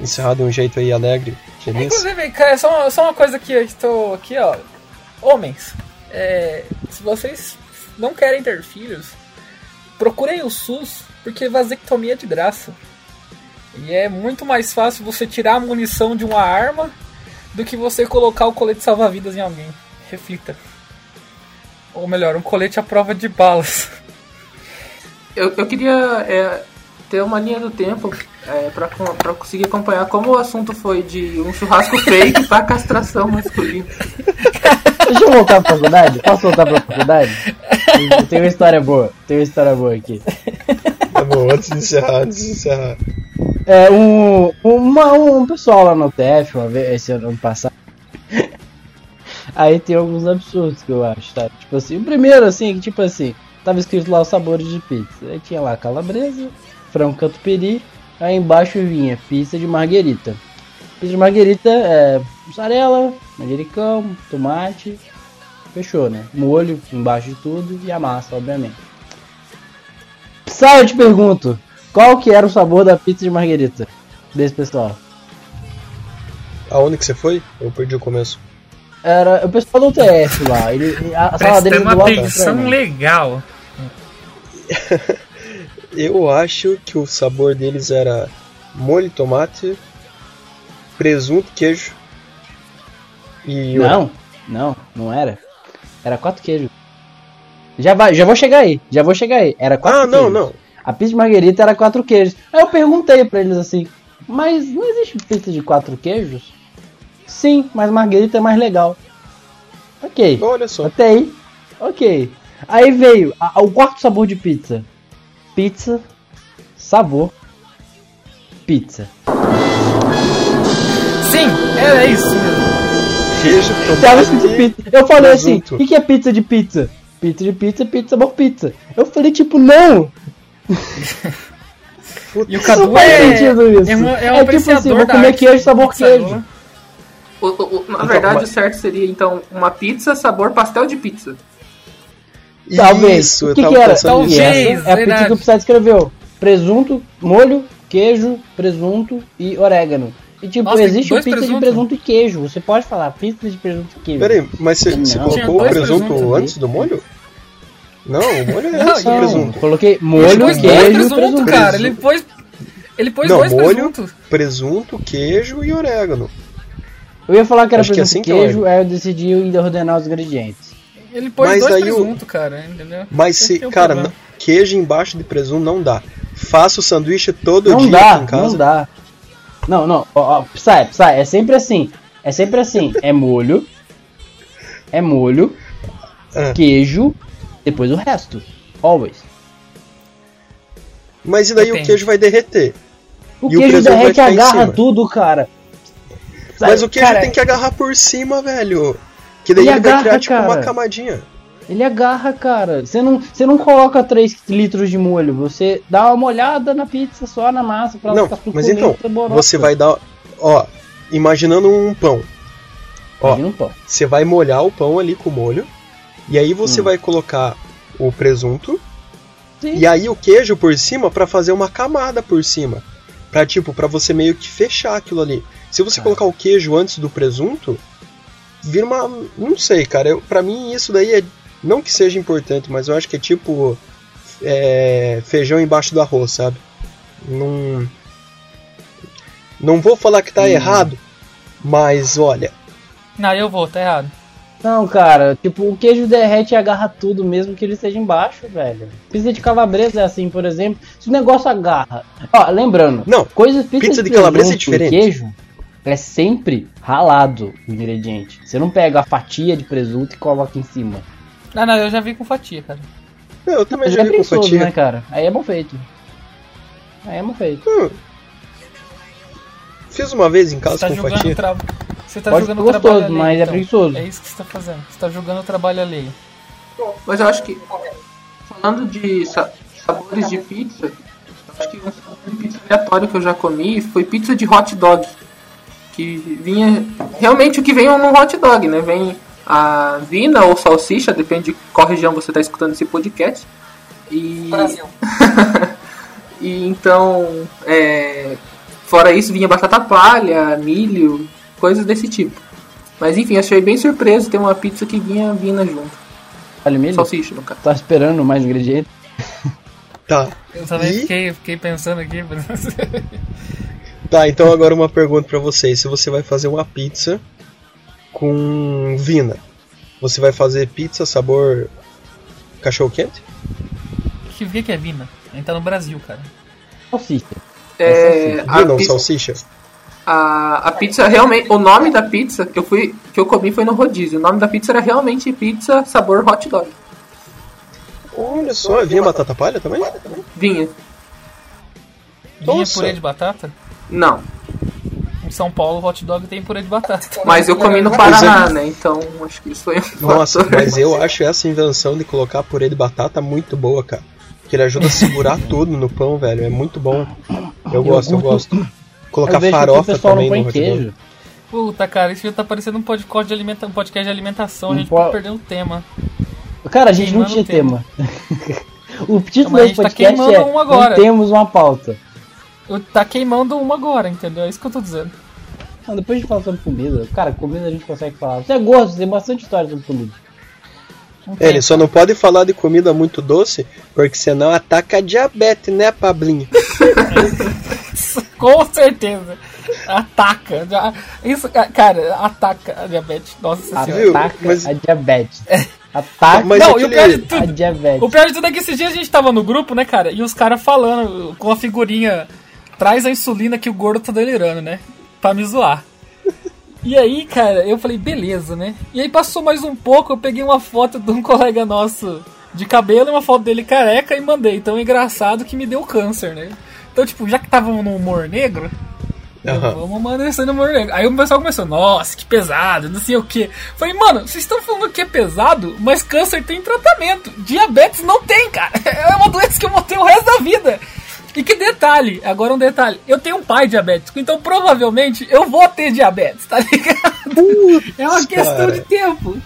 Encerrar de um jeito aí alegre, feliz? Inclusive, cara, só, só uma coisa que eu estou aqui, ó. Homens, é, se vocês não querem ter filhos, procurem o SUS, porque vasectomia é de graça. E é muito mais fácil você tirar a munição de uma arma do que você colocar o colete salva-vidas em alguém. Reflita. Ou melhor, um colete à prova de balas. Eu, eu queria é, ter uma linha do tempo é, pra, pra conseguir acompanhar como o assunto foi de um churrasco fake pra castração masculina. Deixa eu voltar pra faculdade? Posso voltar pra faculdade? Tem uma história boa. Tem uma história boa aqui. Tá bom, antes de encerrar, antes de encerrar. É, um, uma, um pessoal lá no TF, uma vez, esse ano passado. Aí tem alguns absurdos que eu acho, tá? Tipo assim, o primeiro, assim, que tipo assim, tava escrito lá os sabores de pizza. Aí tinha lá calabresa, frango catupiry, aí embaixo vinha pizza de marguerita. Pizza de marguerita é mussarela, manjericão, tomate, fechou, né? Molho embaixo de tudo e a massa, obviamente. Sai, eu te pergunto, qual que era o sabor da pizza de marguerita desse pessoal? Aonde que você foi? Eu perdi o começo. Era o pessoal do TF lá. Ele, a sala dele uma atenção legal. Eu acho que o sabor deles era molho de tomate, presunto, queijo e. Não, não, não era. Era quatro queijos. Já, vai, já vou chegar aí, já vou chegar aí. Era quatro Ah, queijos. não, não. A pizza de marguerita era quatro queijos. Aí eu perguntei pra eles assim, mas não existe pizza de quatro queijos? Sim, mas marguerita é mais legal. Ok. Olha só. Até aí, ok. Aí veio a, a, o quarto sabor de pizza. Pizza, sabor, pizza. Sim, era isso mesmo. Queijo, tomate, pizza. Eu falei assim, o que, que é pizza de pizza? Pizza de pizza, pizza, sabor pizza. Eu falei tipo, não! e o Cadu é, isso. é, um, é, um é tipo assim, vou comer queijo, sabor queijo. O, o, na então, verdade, mas... o certo seria então uma pizza sabor pastel de pizza. Talvez. Isso, o que, que era? Talvez. É a pizza que o Psy escreveu: presunto, molho, queijo, presunto e orégano. E tipo, Nossa, existe pizza presunto. de presunto e queijo. Você pode falar pizza de presunto e queijo. Peraí, mas você, você colocou o presunto antes do molho? Não, o molho é esse, não, presunto. Coloquei molho, queijo, presunto, presunto. cara. Ele pôs, ele pôs não, dois molho, presuntos. presunto, queijo e orégano. Eu ia falar que era Acho presunto e assim queijo, aí eu decidi ainda ordenar os ingredientes. Ele pôs mas dois presuntos, o... cara, entendeu? Mas se, um cara, problema. queijo embaixo de presunto não dá. Faça o sanduíche todo não dia dá, em casa. Não dá. Não, não, ó, ó, sai, sai, é sempre assim. É sempre assim, é molho, é molho, ah. queijo, depois o resto. Always. Mas e daí Depende. o queijo vai derreter? O e queijo o derrete e agarra tudo, cara. Mas o queijo cara, tem que agarrar por cima, velho. Que daí ele, ele agarra, vai criar tipo cara. uma camadinha. Ele agarra, cara. Você não, você não coloca 3 litros de molho, você dá uma molhada na pizza só na massa pra não, ficar Mas então, você vai dar. Ó, imaginando um pão. Ó, um pão. Você vai molhar o pão ali com o molho. E aí você hum. vai colocar o presunto. Sim. E aí o queijo por cima para fazer uma camada por cima. Pra tipo, para você meio que fechar aquilo ali. Se você ah. colocar o queijo antes do presunto, vira uma. Não sei, cara. Eu, pra mim isso daí é. Não que seja importante, mas eu acho que é tipo. É, feijão embaixo do arroz, sabe? Não. Não vou falar que tá hum. errado, mas olha. Não, eu vou, tá errado. Não, cara, tipo, o queijo derrete e agarra tudo, mesmo que ele esteja embaixo, velho. Pizza de calabresa é assim, por exemplo. Se o negócio agarra. Ó, lembrando, não, coisas pizza, pizza de, de calabresa é diferente. queijo é sempre ralado o ingrediente. Você não pega a fatia de presunto e coloca em cima. Não, não, eu já vi com fatia, cara. Eu também já, já vi com fatia. né, cara? Aí é bom feito. Aí é bom feito. Hum. Fiz uma vez em casa tá com fatia. Tra... Você tá Pode jogando gostoso, trabalho mas é então. é preguiçoso. É isso que você tá fazendo. Você tá jogando o trabalho alheio. Mas eu acho que, falando de sabores de pizza, Acho que um pizza aleatório que eu já comi foi pizza de hot dog. Que vinha. Realmente o que vem é um hot dog, né? Vem a vina ou salsicha, depende de qual região você está escutando esse podcast. E. Brasil. e então. É... Fora isso, vinha batata palha, milho, coisas desse tipo. Mas enfim, achei bem surpreso ter uma pizza que vinha vina junto. Olha milho? Salsicha, no caso. Tá esperando mais ingredientes? Tá. Eu também E? fiquei, fiquei pensando aqui. Tá, então agora uma pergunta pra vocês. Se você vai fazer uma pizza com vina, você vai fazer pizza sabor cachorro quente? que que que é Vina? A gente tá no Brasil, cara. Salsicha. É, a, Vina ou pizza, salsicha? a, a pizza realmente. O nome da pizza que eu, fui, que eu comi foi no rodízio. O nome da pizza era realmente pizza sabor hot dog. Olha só, vinha batata palha também? Vinha. Vinha Nossa. purê de batata? Não. Em São Paulo, hot dog tem purê de batata. Mas eu comi no Pois é. Paraná, né? Então acho que isso foi um Nossa, fator. mas eu acho essa invenção de colocar purê de batata muito boa, cara. Que ele ajuda a segurar tudo no pão, velho. É muito bom. Eu gosto, eu gosto. Colocar Eu farofa também não no hot dog. queijo. Puta, cara, isso já tá parecendo um podcast de, alimenta... um podcast de alimentação. A gente pode- tá perdendo o tema. Cara, a gente não tinha tema. o título gente tá podcast queimando é um agora. Não temos uma pauta. Eu, tá queimando uma agora, entendeu? É isso que eu tô dizendo. Não, depois a gente fala sobre comida. Cara, comida a gente consegue falar. Você é gordo, tem bastante história sobre comida. É, ele só não pode falar de comida muito doce, porque senão ataca a diabetes, né, Pablinho? Com certeza. Ataca. Isso, cara, ataca a diabetes. Nossa senhora. viu? Ataca Mas- a diabetes. Ataca Mas Não, e o aquele- pior de a tudo. diabetes. O pior de tudo é que esses dias a gente tava no grupo, né, cara? E os caras falando com a figurinha. Traz a insulina que o gordo tá delirando, né? Pra me zoar. E aí, cara, eu falei, beleza, né? E aí passou mais um pouco, eu peguei uma foto de um colega nosso de cabelo e uma foto dele careca e mandei. Então é engraçado que me deu câncer, né? Então, tipo, já que tava no humor negro, Aham. Vamos amanhecer no humor negro. Aí o pessoal começou, nossa, que pesado, não sei o que. Falei, mano, vocês estão falando que é pesado, mas câncer tem tratamento. Diabetes não tem, cara. É uma doença que eu vou ter o resto da vida. E que detalhe, agora um detalhe, eu tenho um pai diabético, então provavelmente eu vou ter diabetes, tá ligado? é uma questão cara. de tempo.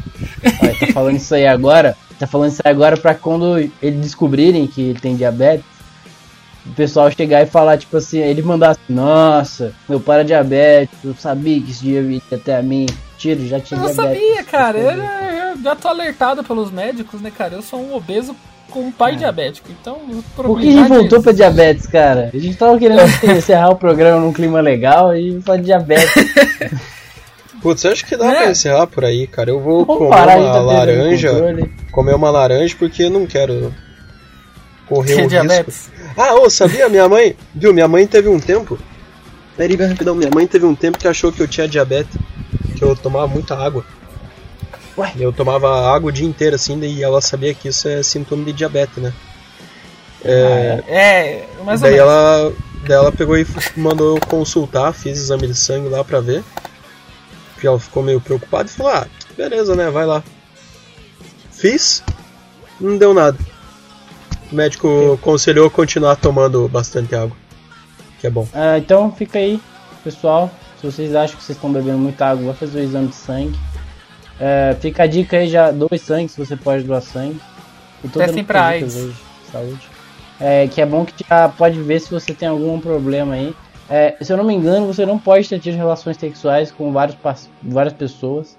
Olha, tá falando isso aí agora. Tá falando isso aí agora pra quando eles descobrirem que ele tem diabetes. O pessoal chegar e falar, tipo assim, ele mandar assim, nossa, meu pai era diabético, eu sabia que isso ia vir até a mim. Tiro, já tinha Eu diabetes. sabia, cara, eu, eu já tô alertado pelos médicos, né, cara? Eu sou um obeso com um pai diabético, então... Por que a gente voltou pra diabetes, cara? A gente tava querendo encerrar o programa num clima legal e falar de diabetes. Putz, eu acho que dá É. pra encerrar por aí, cara. Eu vou Vamos comer parar uma tá laranja. Comer uma laranja porque eu não quero correr o risco. diabetes. Ah, ô, sabia? Minha mãe. Viu, minha mãe teve um tempo. Peraí, vai rapidão. Minha mãe teve um tempo que achou que eu tinha diabetes. Que eu tomava muita água. Ué? Eu tomava água o dia inteiro assim, e ela sabia que isso é sintoma de diabetes, né? É, É, mais ou daí ela, daí ela pegou e mandou eu consultar, fiz exame de sangue lá pra ver. Porque ela ficou meio preocupada e falou: Ah, beleza, né? Vai lá. Fiz, não deu nada. O médico aconselhou continuar tomando bastante água. Que é bom. Ah, então fica aí, pessoal. Se vocês acham que vocês estão bebendo muita água, vai fazer o exame de sangue. É, fica a dica aí, já doe sangue se você pode doar sangue. Eu tô Testem pra AIDS. hoje saúde. É, que é bom que já pode ver se você tem algum problema aí. É, se eu não me engano, você não pode ter tido relações sexuais com vários, várias pessoas.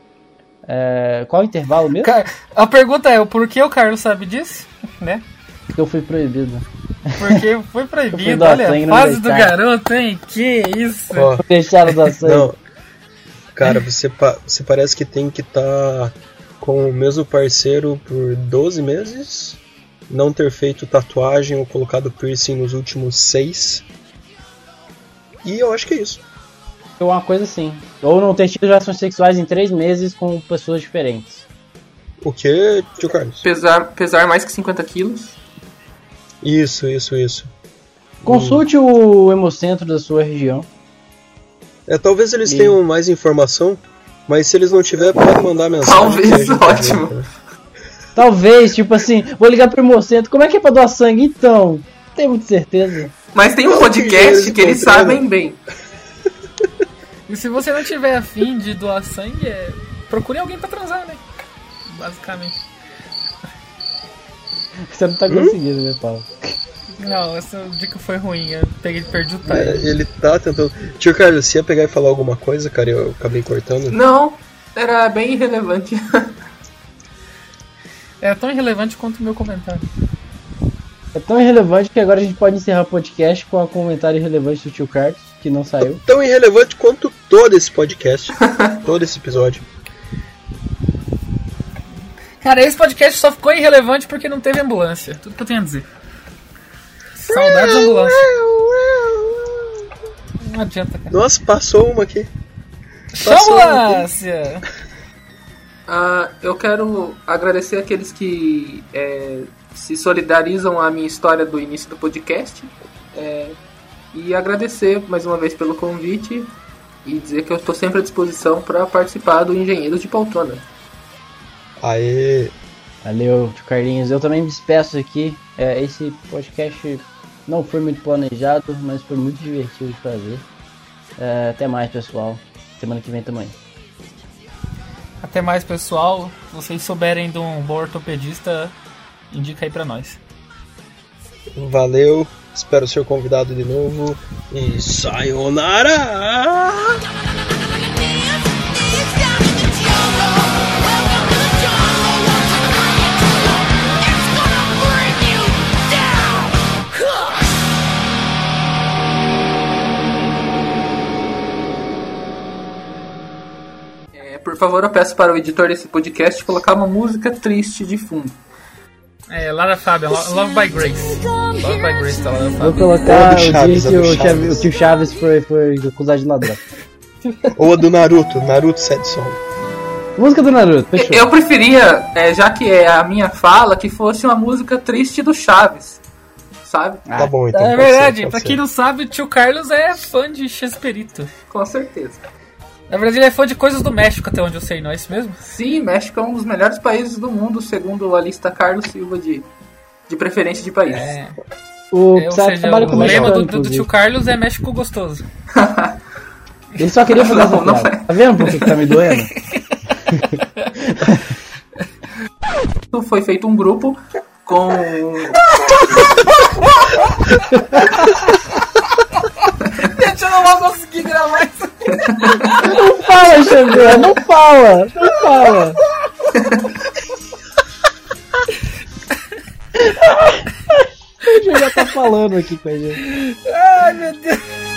É, qual o intervalo mesmo? A pergunta é, por que o Carlos sabe disso? Né? Que eu fui proibido. Porque foi Eu fui proibido, doar olha, a fase do garoto, hein? Que isso. Ó, Deixaram da sangue. não. Cara, você, pa- você parece que tem que estar com o mesmo parceiro por 12 meses. Não ter feito tatuagem ou colocado piercing nos últimos 6. E eu acho que é isso. Uma coisa assim. Ou não ter tido relações sexuais em três meses com pessoas diferentes. O que, tio Carlos? Pesar, pesar mais que 50 quilos. Isso, isso, isso. Consulte o hemocentro da sua região. É, talvez eles E- tenham mais informação, mas se eles não tiver, pode mandar mensagem. Talvez, gente ótimo. né? Talvez, tipo assim, vou ligar pro hemocentro. Como é que é pra doar sangue? Então, não tenho muita certeza. Mas tem um podcast que eles sabem bem. E se você não tiver afim de doar sangue, é... procure alguém pra transar, né? Basicamente. Você não tá conseguindo, né, Paulo? Não, essa dica foi ruim. Eu peguei, perdi o time. É, ele tá tentando. Tio Carlos, você ia pegar e falar alguma coisa, cara? Eu acabei cortando. Não, era bem irrelevante. É tão irrelevante quanto o meu comentário. É tão irrelevante que agora a gente pode encerrar o podcast com um comentário irrelevante do tio Carlos, que não saiu. Tão irrelevante quanto todo esse podcast. todo esse episódio. Cara, esse podcast só ficou irrelevante porque não teve ambulância. Tudo que eu tenho a dizer. Saudades da ambulância. Não adianta, cara. Nossa, passou uma aqui. Ambulância! Ah, eu quero agradecer aqueles que é, se solidarizam à minha história do início do podcast. É, e agradecer mais uma vez pelo convite e dizer que eu estou sempre à disposição para participar do Engenheiros de Poltrona. Aê! Valeu, Carlinhos. Eu também me despeço aqui. É, esse podcast não foi muito planejado, mas foi muito divertido de fazer. É, até mais, pessoal. Semana que vem também. Até mais, pessoal. Se vocês souberem de um bom ortopedista, indica aí pra nós. Valeu, espero ser convidado de novo e sayonara! Por favor, eu peço para o editor desse podcast colocar uma música triste de fundo. É, Lara Fabian, Lo- Love by Grace. Love by Grace tá Lara Vou Fabian. colocar do o Chaves, dia que o, Chaves- o tio Chaves foi, foi acusado de ladrão. Ou a do Naruto, Naruto Sad Song. Música do Naruto, fechou. Eu preferia, é, já que é a minha fala, que fosse uma música triste do Chaves. Sabe? Ah, Tá bom, então. É ser, verdade, pode pra ser. quem não sabe, o tio Carlos é fã de Chesperito. Com certeza. Na verdade, ele é fã de coisas do México, até onde eu sei, não é isso mesmo? Sim, México é um dos melhores países do mundo, segundo a lista Carlos Silva de, de preferência de país. É. O É, ou seja, o lema do, do, do tio. Carlos é México gostoso. Ele só queria fazer Não, não piada. é. Tá vendo por que que tá me doendo? Foi feito um grupo com. Não vou conseguir gravar isso. Não fala, Xavier, não fala, não fala. Ele já tá falando aqui com a gente. Ai, meu Deus.